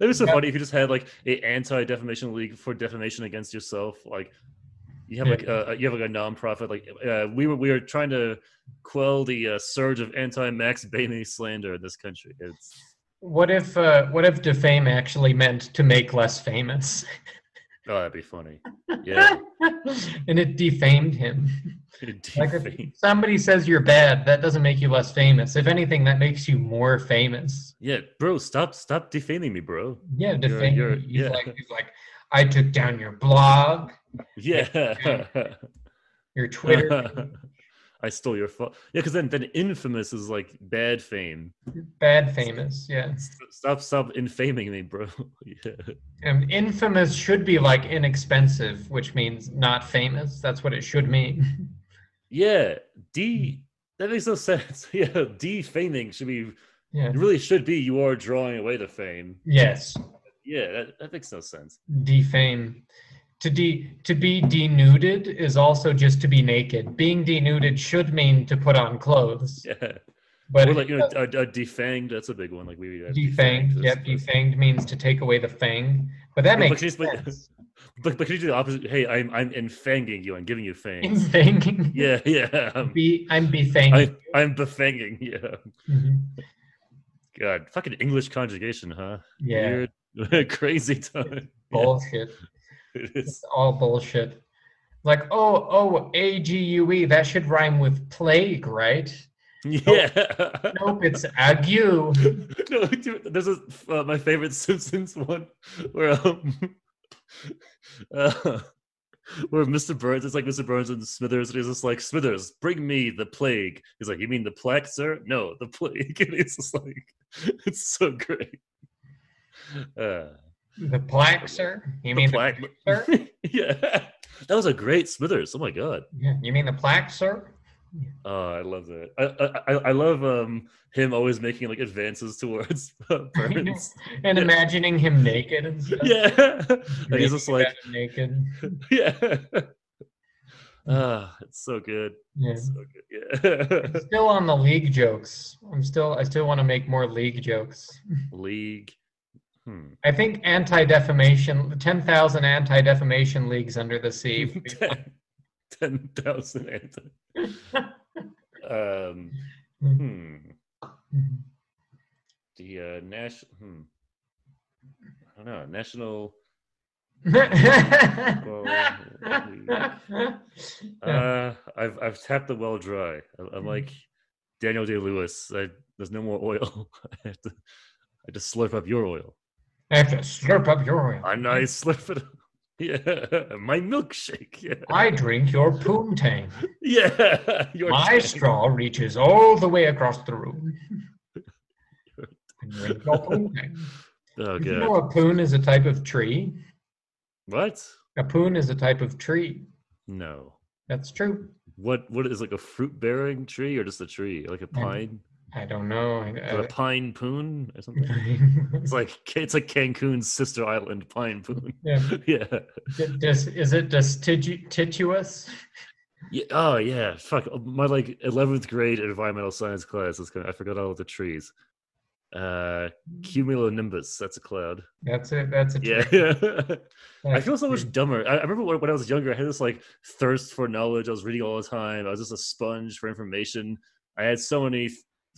It was so Yeah. funny if you just had like a anti-defamation league for defamation against yourself. Like you have like a you have like a nonprofit. Like uh, we were we were trying to quell the uh, surge of anti-Max Bainey slander in this country. It's What if uh, what if defame actually meant to make less famous, oh, that'd be funny. Yeah, and it defamed him? Like if Defame. somebody says you're bad, that doesn't make you less famous. If anything, that makes you more famous. yeah, bro, stop stop defaming me, bro. Yeah, You're- you're- he's yeah. like he's like, I took down your blog, Yeah. your Twitter, I stole your phone. Yeah, because then, then infamous is like bad fame. bad famous. Yeah, Stop, stop infaming me, bro. yeah. and infamous should be like inexpensive, which means not famous. That's what it should mean. yeah, D. That makes no sense. Yeah, defaming should be. yeah. It really should be. You are drawing away the fame. Yes. Yeah, that, that makes no sense. defame to de to be denuded is also just to be naked being denuded should mean to put on clothes Yeah, but or like you know, a, a defanged. That's a big one. Like we defanged is- yep defanged means to take away the fang but that makes but sense But but can you do the opposite? Hey, I'm I'm infanging you. I'm giving you fangs. Infanging. yeah, yeah. I'm, be i'm befanging I, I'm befanging. Yeah. Mhm. God, fucking English conjugation, huh? yeah Weird, crazy time. Bullshit it it's all bullshit like oh oh a-g-u-e that should rhyme with plague right Yeah. nope it's ague no, there's a uh, my favorite Simpsons one where um uh, where Mr. Burns it's like Mr. Burns and Smithers and he's just like Smithers, bring me the plague. He's like, you mean the plague, sir? No, the plague. And it's just like it's so great. Uh, the plaque sir you mean the plaque, plaque, sir yeah, that was a great Smithers. Oh my god. Yeah, you mean the plaque, sir? Oh, I love that. I, I I love um him always making like advances towards uh, Burns. And Yeah. imagining him naked and stuff. Yeah, and he's just like, naked. yeah. Ah, it's so good. Yeah. It's so good. Yeah. Still on the league jokes. I'm still. I still want to make more league jokes. League. Hmm. I think anti-defamation, ten thousand anti-defamation leagues under the sea. would be fun. Ten ten thousand anti. Um. Hmm. The uh, national. Hmm. I don't know. National. Uh, I've I've tapped the well dry. I'm like Daniel Day Lewis. I, there's no more oil. I to. I just slurp up your oil. I have to slurp up your oil. I I slurp it. up. Yeah, my milkshake. Yeah, I drink your poontang. yeah. Your My tank. straw reaches all the way across the room. Drink your poontang. Oh you know a poon is a type of tree? What? A poon is a type of tree. No. That's true. What? What is like a fruit bearing tree or just a tree? Like a pine? I don't know. Is it pine poon or something? It's like it's like Cancun's sister island, Pine Poon. yeah. Yeah. Does, is it deciduous? Yeah. Oh yeah. Fuck. My like eleventh grade environmental science class is kind of, I forgot all of the trees. Uh, cumulonimbus. That's a cloud. That's it. That's a Yeah. I feel so much dumber. I, I remember when, when I was younger, I had this like thirst for knowledge. I was reading all the time. I was just a sponge for information. I had so many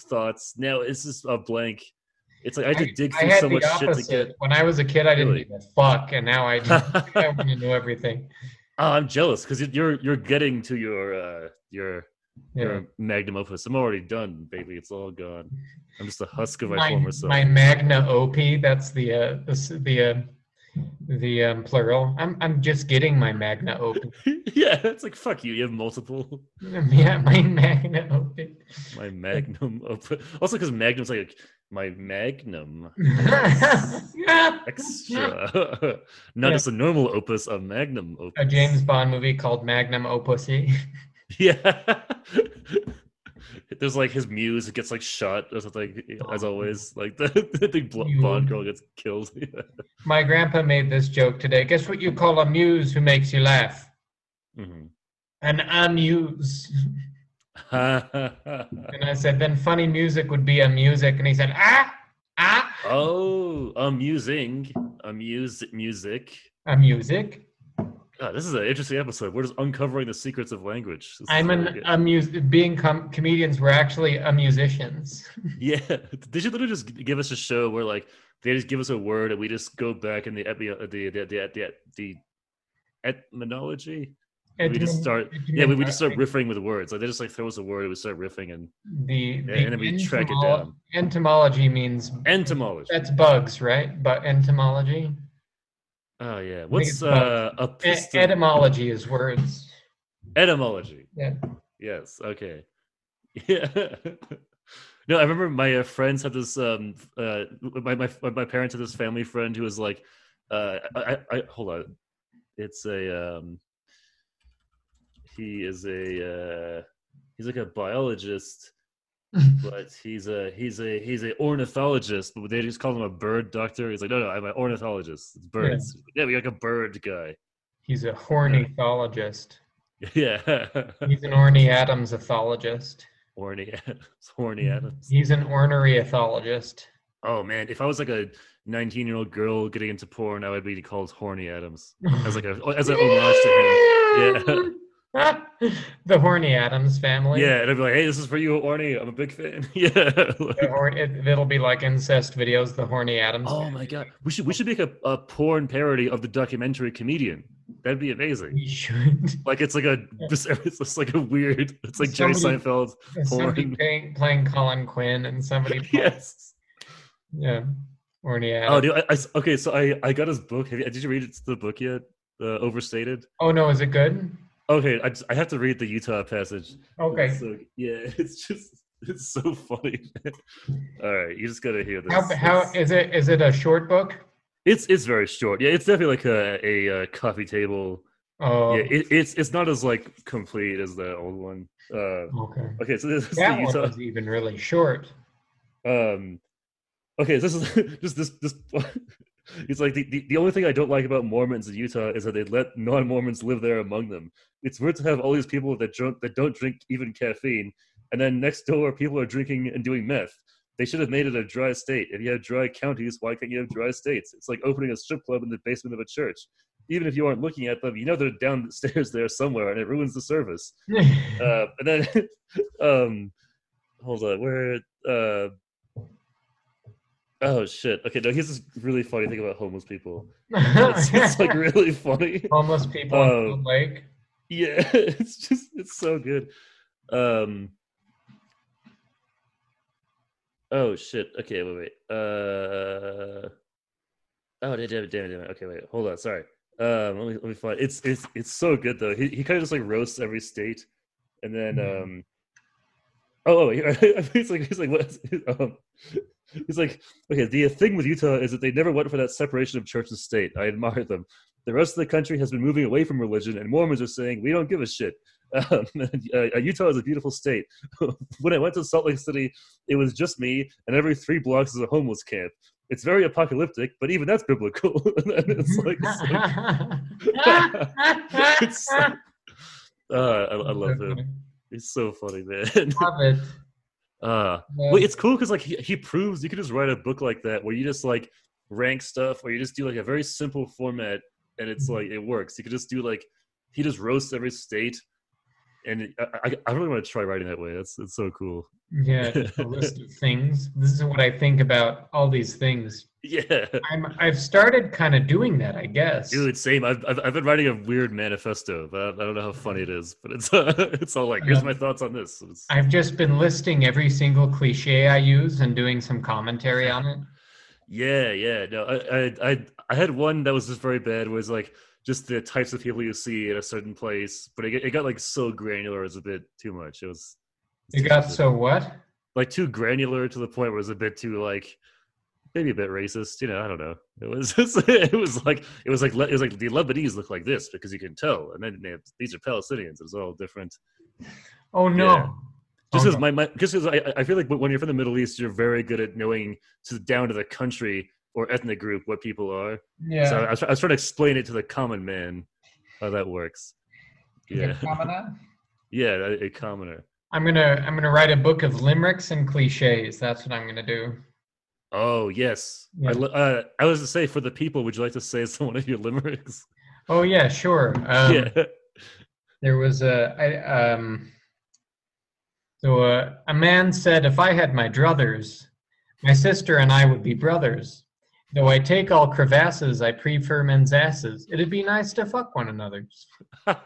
thoughts. Now it's just a blank. It's like I had to dig I through had so much shit to get. When I was a kid, I didn't Really? fuck, and now I just I know everything. Oh, I'm jealous because you're you're getting to your uh your Yeah. your magnum opus. I'm already done, baby. It's all gone. I'm just a husk of my, My, former self. my magna opie. That's the uh, the the uh, the um, plural. I'm I'm just getting my magna opie. yeah, it's like fuck you. You have multiple. yeah, my magna opie. My magnum opus. Also, because magnum's like my magnum extra, not Yeah. just a normal opus, a magnum opus. a James Bond movie called Magnum Opus. Yeah. There's like his muse gets like shot or something, as Oh. always. Like the, the blonde girl gets killed. My grandpa made this joke today. Guess what you call a muse who makes you laugh? Mhm. An amuse. oh, And I said, then funny music would be a music. And he said, ah, ah, Oh, amusing, amuse music. a music. God, this is an interesting episode. We're just uncovering the secrets of language. This I'm an amuse. Being com- comedians, we're actually a musicians. Yeah, they should literally just give us a show where like they just give us a word and we just go back in the epi- uh, the the the the, the etymology. We just start, yeah, we, we just start riffing with words. Like they just like throw us a word and we start riffing and The, the and then we track it down. Entomology means entomology. that's bugs, right? But entomology. Oh yeah, what's uh a piston? etymology is words. etymology? Yeah. Yes. Okay. Yeah. no, I remember my uh, friends had this. Um, uh, my my my parents had this family friend who was like, uh, I, I, I hold on, it's a um, he is a uh, he's like a biologist, but he's a he's a he's a ornithologist, but they just call him a bird doctor. He's like, no, no, I'm an ornithologist. It's birds. Yeah, we got like a bird guy. He's a ornithologist. Yeah, He's an orny Adams ethologist. horny Adams. Horny Adams. He's an ornery ethologist. Oh man, if I was like a 19 year old girl getting into porn, I would be called Horny Adams as like a as an homage to him. The Horny Adams family. Yeah, I'd be like, hey, this is for you, Horny. I'm a big fan. yeah. Horn, it, it'll be like incest videos. The Horny Adams. oh my god, we should we should make a, a porn parody of the documentary comedian. That'd be amazing. We should. Like it's like a it's just like a weird. It's like Jerry Seinfeld. Porn. playing, playing Colin Quinn and somebody. yes. Yeah. Horny Adams. Oh, dude. I, I okay. So I I got his book. Have you, did you read it, the book yet? Uh, Overstated. Oh no, is it good? Okay, I, just, I have to read the Utah passage. Okay. So yeah, it's just it's so funny. All right, you just gotta hear this. How how It's- is it? Is it a short book? It's it's very short. Yeah, it's definitely like a a, uh coffee table. Oh. Yeah, it, it's it's not as like complete as the old one. Uh, okay. okay, so this is the That one Utah. was even really short. Um, okay, this is just this this. It's like the, the, the only thing I don't like about Mormons in Utah is that they let non-Mormons live there among them. It's weird to have all these people that drunk that don't drink even caffeine, and then next door people are drinking and doing meth. They should have made it a dry state. If you have dry counties, why can't you have dry states? It's like opening a strip club in the basement of a church. Even if you aren't looking at them, you know they're downstairs there somewhere, and it ruins the service. Uh, and then, um, hold on, where? Uh, oh shit. Okay, no, here's this really funny thing about homeless people. It's, it's like really funny. homeless people Oh. Salt Lake. Yeah, it's just it's so good. Um. Oh shit. Okay, wait, wait. Uh. Oh, damn it, damn it, damn it. Okay, wait. Hold on. Sorry. Um. Let me let me find. It's it's it's so good though. He he kind of just like roasts every state, and then Mhm. um. Oh, oh, he- he's like he's like what? Um, he's like okay. The thing with Utah is that they never went for that separation of church and state. I admire them. The rest of the country has been moving away from religion, and Mormons are saying we don't give a shit. Um, uh, Utah is a beautiful state. when I went to Salt Lake City, it was just me, and every three blocks is a homeless camp. It's very apocalyptic, but even that's biblical. it's like, it's like It's so- uh, I, I love him. He's so funny, man. Love it. Uh, Yeah. well, it's cool because like he, he proves you could just write a book like that where you just like rank stuff, or you just do like a very simple format, and it's Mhm. like it works. You could just do like he just roasts every state, and I, I I really want to try writing that way. That's it's so cool. Yeah, a list of things. This is what I think about all these things. Yeah, I'm I've started kind of doing that, I guess. dude, same. I've, I've I've been writing a weird manifesto, but I, I don't know how funny it is. But it's it's all like here's Um, my thoughts on this. It's- I've just been listing every single cliche I use and doing some commentary on it. Yeah, yeah. No, I, I, I, I had one that was just very bad. Was like just the types of people you see in a certain place, but it, got- it got like so granular, it was a bit too much. It was. It got so what? like too granular to the point where it was a bit too like maybe a bit racist. You know, I don't know. It was it was like it was like it was like the Lebanese look like this because you can tell, and then they have, these are Palestinians. It's all different. Oh no. Yeah. Oh, just Oh, because no. my, my just because I, I feel like when you're from the Middle East, you're very good at knowing to down to the country or ethnic group what people are. yeah. So I was, I was trying to explain it to the common man how that works. Yeah, yeah, a, a commoner. I'm gonna I'm gonna write a book of limericks and cliches. That's what I'm gonna do. Oh yes, Yeah. I, uh, I was to say for the people, would you like to say some one of your limericks? Oh yeah, sure. Um, yeah. There was a I, um. So uh, a man said, "If I had my druthers, my sister and I would be brothers. Though I take all crevasses, I prefer men's asses. It'd be nice to fuck one another." I'm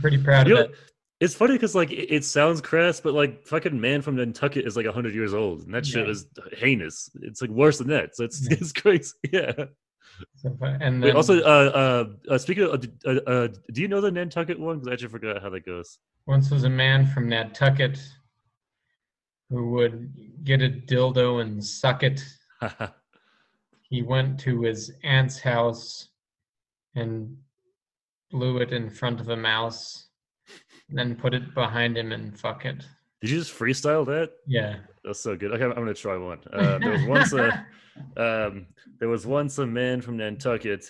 pretty proud You of it. It's funny because like it, it sounds crass, but like fucking man from Nantucket is like hundred years old, and that shit Yeah. is heinous. It's like worse than that. So it's Yeah. it's crazy. Yeah. So, and Wait, also, uh, uh, uh, speaking of, uh, uh, uh, do you know the Nantucket one? Because I actually forgot how that goes. once was a man from Nantucket who would get a dildo and suck it. He went to his aunt's house and blew it in front of a mouse, and then put it behind him and fuck it. Did you just freestyle that? Yeah. That's so good. Okay, I'm gonna try one. Uh, there was once a um, there was once a man from Nantucket.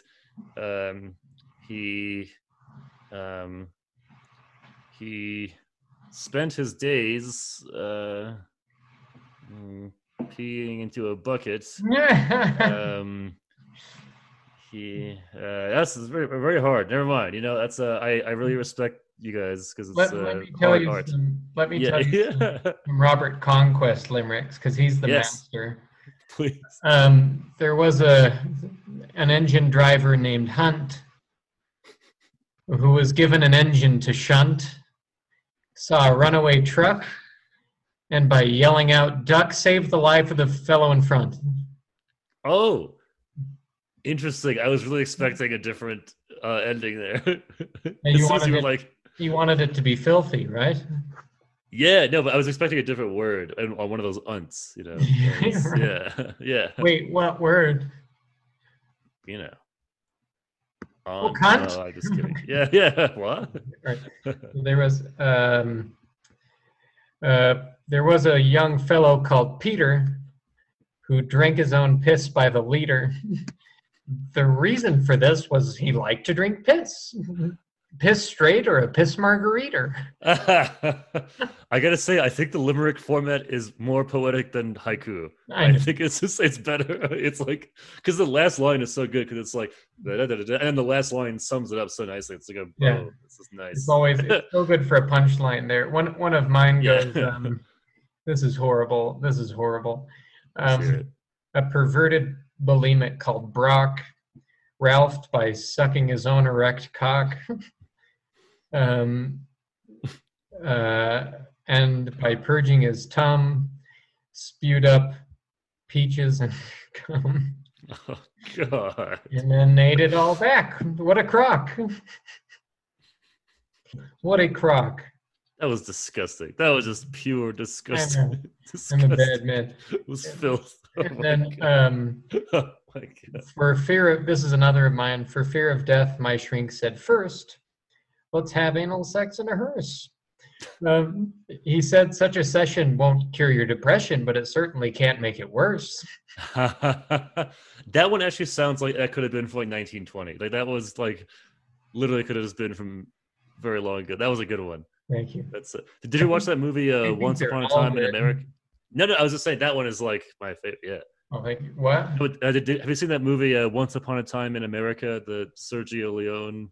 Um, he um, he spent his days uh, mm, peeing into a bucket. Um, he uh, that's very very hard. Never mind. You know that's uh, I I really respect you guys because it's let, uh, let me tell you art. some, let me Yeah, tell you some, some Robert Conquest limericks because he's the Yes. master. Please. Um, there was a an engine driver named Hunt who was given an engine to shunt, saw a runaway truck, and by yelling out "duck," saved the life of the fellow in front. Oh, interesting. I was really expecting a different uh, ending there. as you wanted you were it- like, He wanted it to be filthy, right? yeah, no, but I was expecting a different word and on one of those unts, you know. Yeah, right. yeah, yeah, Wait, what word? you know. Oh, Unt. cunt. No, I'm just kidding. Yeah, yeah. What? Right. There was um, uh, there was a young fellow called Peter who drank his own piss by the liter. the reason for this was he liked to drink piss, piss straight or a piss margarita. I gotta say, I think the limerick format is more poetic than haiku. I I think it's just it's better. It's like because the last line is so good because it's like da, da, da, and the last line sums it up so nicely. It's like a Yeah. bow. This is nice. It's always it's so good for a punchline there. One one of mine Yeah. goes, um, "This is horrible. This is horrible." Um, a perverted bulimic called Brock, Ralphed by sucking his own erect cock, um, uh, and by purging his tum, spewed up peaches and cum, Oh god. and then ate it all back. What a crock! What a crock! That was disgusting. That was just pure disgusting. I'm a bad man. It was filth. Oh And then, um, oh my god. For fear of this is another of mine. For fear of death, my shrink said first, let's have anal sex in a hearse. Um, he said such a session won't cure your depression, but it certainly can't make it worse. that one actually sounds like that could have been from like 1920. Like that was like literally could have just been from very long ago. That was a good one. Thank you. That's it. Did you watch that movie uh, Once Upon a Time in. America? No, no, I was just saying that one is like my favorite. Yeah. Oh, thank you. What? Uh, did- have you seen that movie uh, Once Upon a Time in America, the Sergio Leone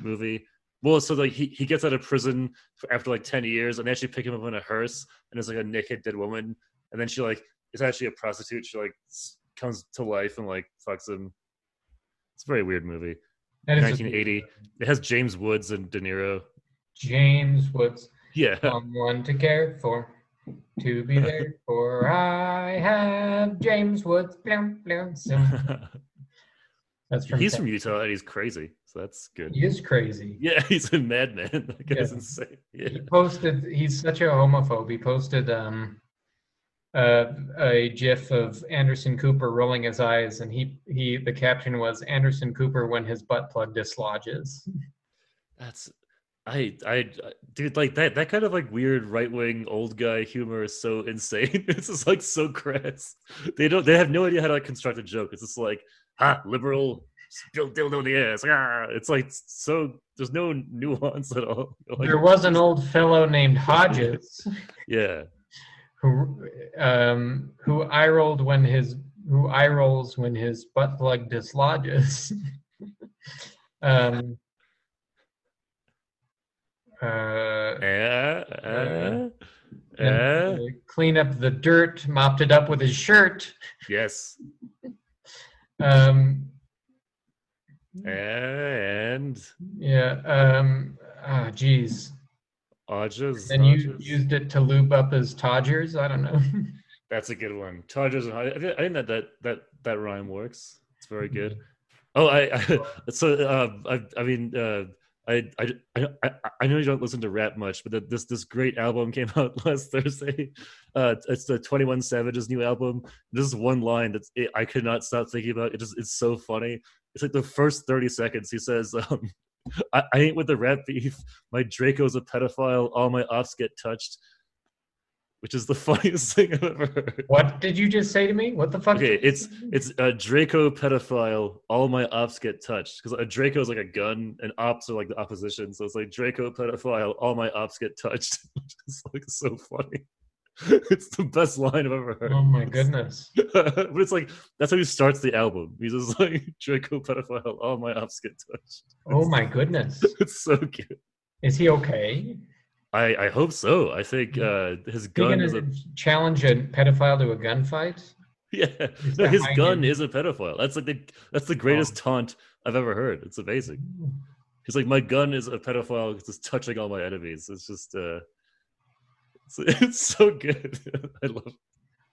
movie? Well, so like he, he gets out of prison for, after like ten years, and they actually pick him up in a hearse, and it's like a naked dead woman, and then she like is actually a prostitute. She like comes to life and like fucks him. It's a very weird movie. That is a- 1980. It has James Woods and De Niro. James Woods. Yeah, Someone to care for, to be there for. I have James Woods. Blum, blum. That's from. he's from Utah and he's crazy, so that's good. He is crazy. Yeah, he's a madman. That guy's Yeah. insane. Yeah. He posted. He's such a homophobe. He posted um, uh, a GIF of Anderson Cooper rolling his eyes, and he he the caption was Anderson Cooper when his butt plug dislodges. That's I I dude like that that kind of like weird right wing old guy humor is so insane. it's just like so crass. They don't they have no idea how to like, construct a joke. It's just like ah liberal still dildo in the ass. Ah, it's like so there's no nuance at all. Like, There was an old fellow named Hodges. yeah. who um who eye rolled when his who eye rolls when his butt plug dislodges. um uh Eh, eh, and, eh. uh, clean up the dirt, mopped it up with his shirt. Yes. Um And yeah, um ah geez. Odges. And you used it to lube up as Todgers? I don't know. That's a good one. Chargers and I, think I think that that that that rhyme works. It's very good. Oh, I, I so uh, I I mean uh, I, I I I know you don't listen to rap much, but this this great album came out last Thursday. Uh, it's the Twenty One Savage's new album. This is one line that I could not stop thinking about. It just it's so funny. It's like the first thirty seconds. He says, um, I, "I ain't with the rap beef. My Draco's a pedophile. All my ops get touched." Which is the funniest thing I've ever heard. what did you just say to me? What the fuck? Okay, it's it's a Draco pedophile. All my ops get touched because a Draco is like a gun, and ops are like the opposition. So it's like Draco pedophile. All my ops get touched. it's like so funny. It's the best line I've ever heard. Oh my goodness. but it's like that's how he starts the album. He's just like Draco pedophile. All my ops get touched. Oh my goodness. It's so cute. Is he okay? I I hope so. I think uh his gun is a challenge a pedophile to a gunfight? Yeah, Is no, his gun end? is a pedophile. That's like the that's the greatest taunt I've ever heard. It's amazing. He's like, my gun is a pedophile because it's touching all my enemies. It's just, uh, it's, it's so good. I love.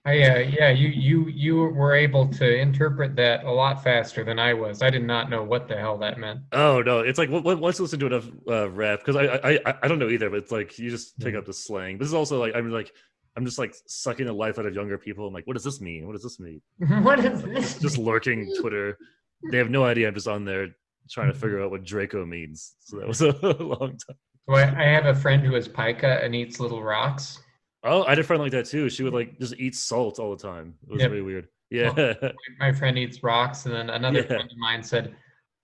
I, uh, yeah, you you you were able to interpret that a lot faster than I was. I did not know what the hell that meant. Oh no, it's like once you listen to enough uh, rap because I, I I I don't know either, but it's like you just pick Yeah. up the slang. This is also like I'm like I'm just like sucking the life out of younger people. I'm like, what does this mean? What does this mean? what is this? Just lurking Twitter. They have no idea. I'm just on there trying to figure out what Draco means. So that was a long time. So I, I have a friend who is pica and eats little rocks. Oh, I had a friend like that too. She would like just eat salt all the time. It was Yep. really weird. Yeah. My friend eats rocks, and then another Yeah. friend of mine said,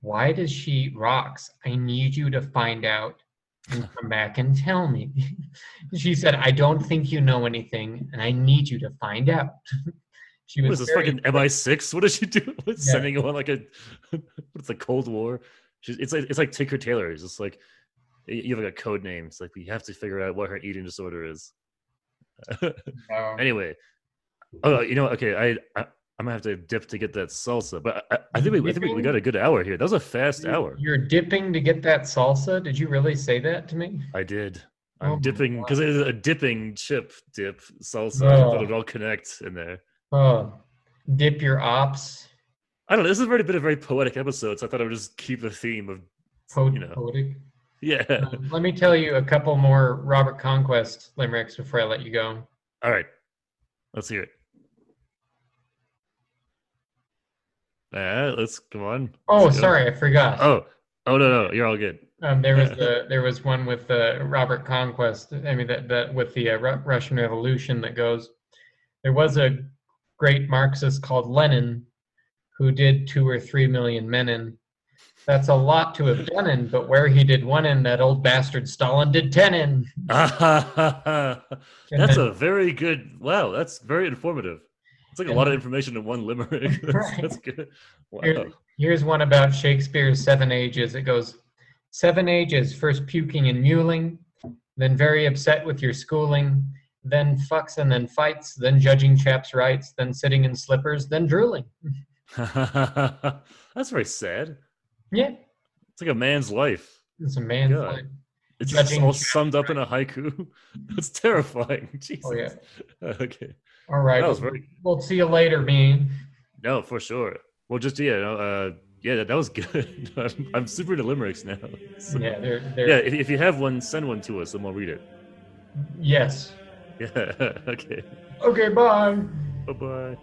"Why does she eat rocks? I need you to find out and come back and tell me." she said, "I don't think you know anything, and I need you to find out." she what was is this fucking MI6? What does she do? What's Yeah. Sending on like a what's the Cold War? She's it's like it's like Tinker Tailor. It's just like you have like a code name. It's like we have to figure out what her eating disorder is. Oh. anyway, oh, you know, okay, I, I I'm gonna have to dip to get that salsa, but I, I think we I think we, we got a good hour here. That was a fast hour. You're dipping to get that salsa. Did you really say that to me? I did. Oh I'm my dipping because it is a dipping chip dip salsa. I thought Oh. it'd all connect in there. Oh, dip your ops. I don't know. This has already been a very poetic episode, so I thought I would just keep the theme of Po- You know. poetic. Yeah. Um, let me tell you a couple more Robert Conquest limericks before I let you go. All right, let's hear it. Yeah, let's come on. Oh, Let's go. sorry, I forgot. Oh, oh no, no, you're all good. Um, there was the there was one with uh, Robert Conquest. I mean that that with the uh, Ru- Russian Revolution that goes. There was a great Marxist called Lenin, who did two or three million men in, That's a lot to have done in, but where he did one in, that old bastard Stalin did ten in. that's a very good. Wow, that's very informative. It's like a lot of information in one limerick. That's, Right. that's good. Wow. Here- here's one about Shakespeare's Seven Ages. It goes, Seven ages, first puking and mewling, then very upset with your schooling, then fucks and then fights, then judging chaps' rights, then sitting in slippers, then drooling. that's very sad. Yeah, It's like a man's life. it's a man's God. life. It's Judging all summed up in a haiku. That's terrifying. Jesus. Oh, yeah. Okay. All right. That was very We'll see you later, Bean. no, for sure. Well, just yeah, uh, yeah, that, that was good. I'm, I'm super into limericks now. So- Yeah, they're, they're, yeah. If, if you have one, send one to us, and we'll read it. yes. Yeah. okay. Okay, bye. Bye bye.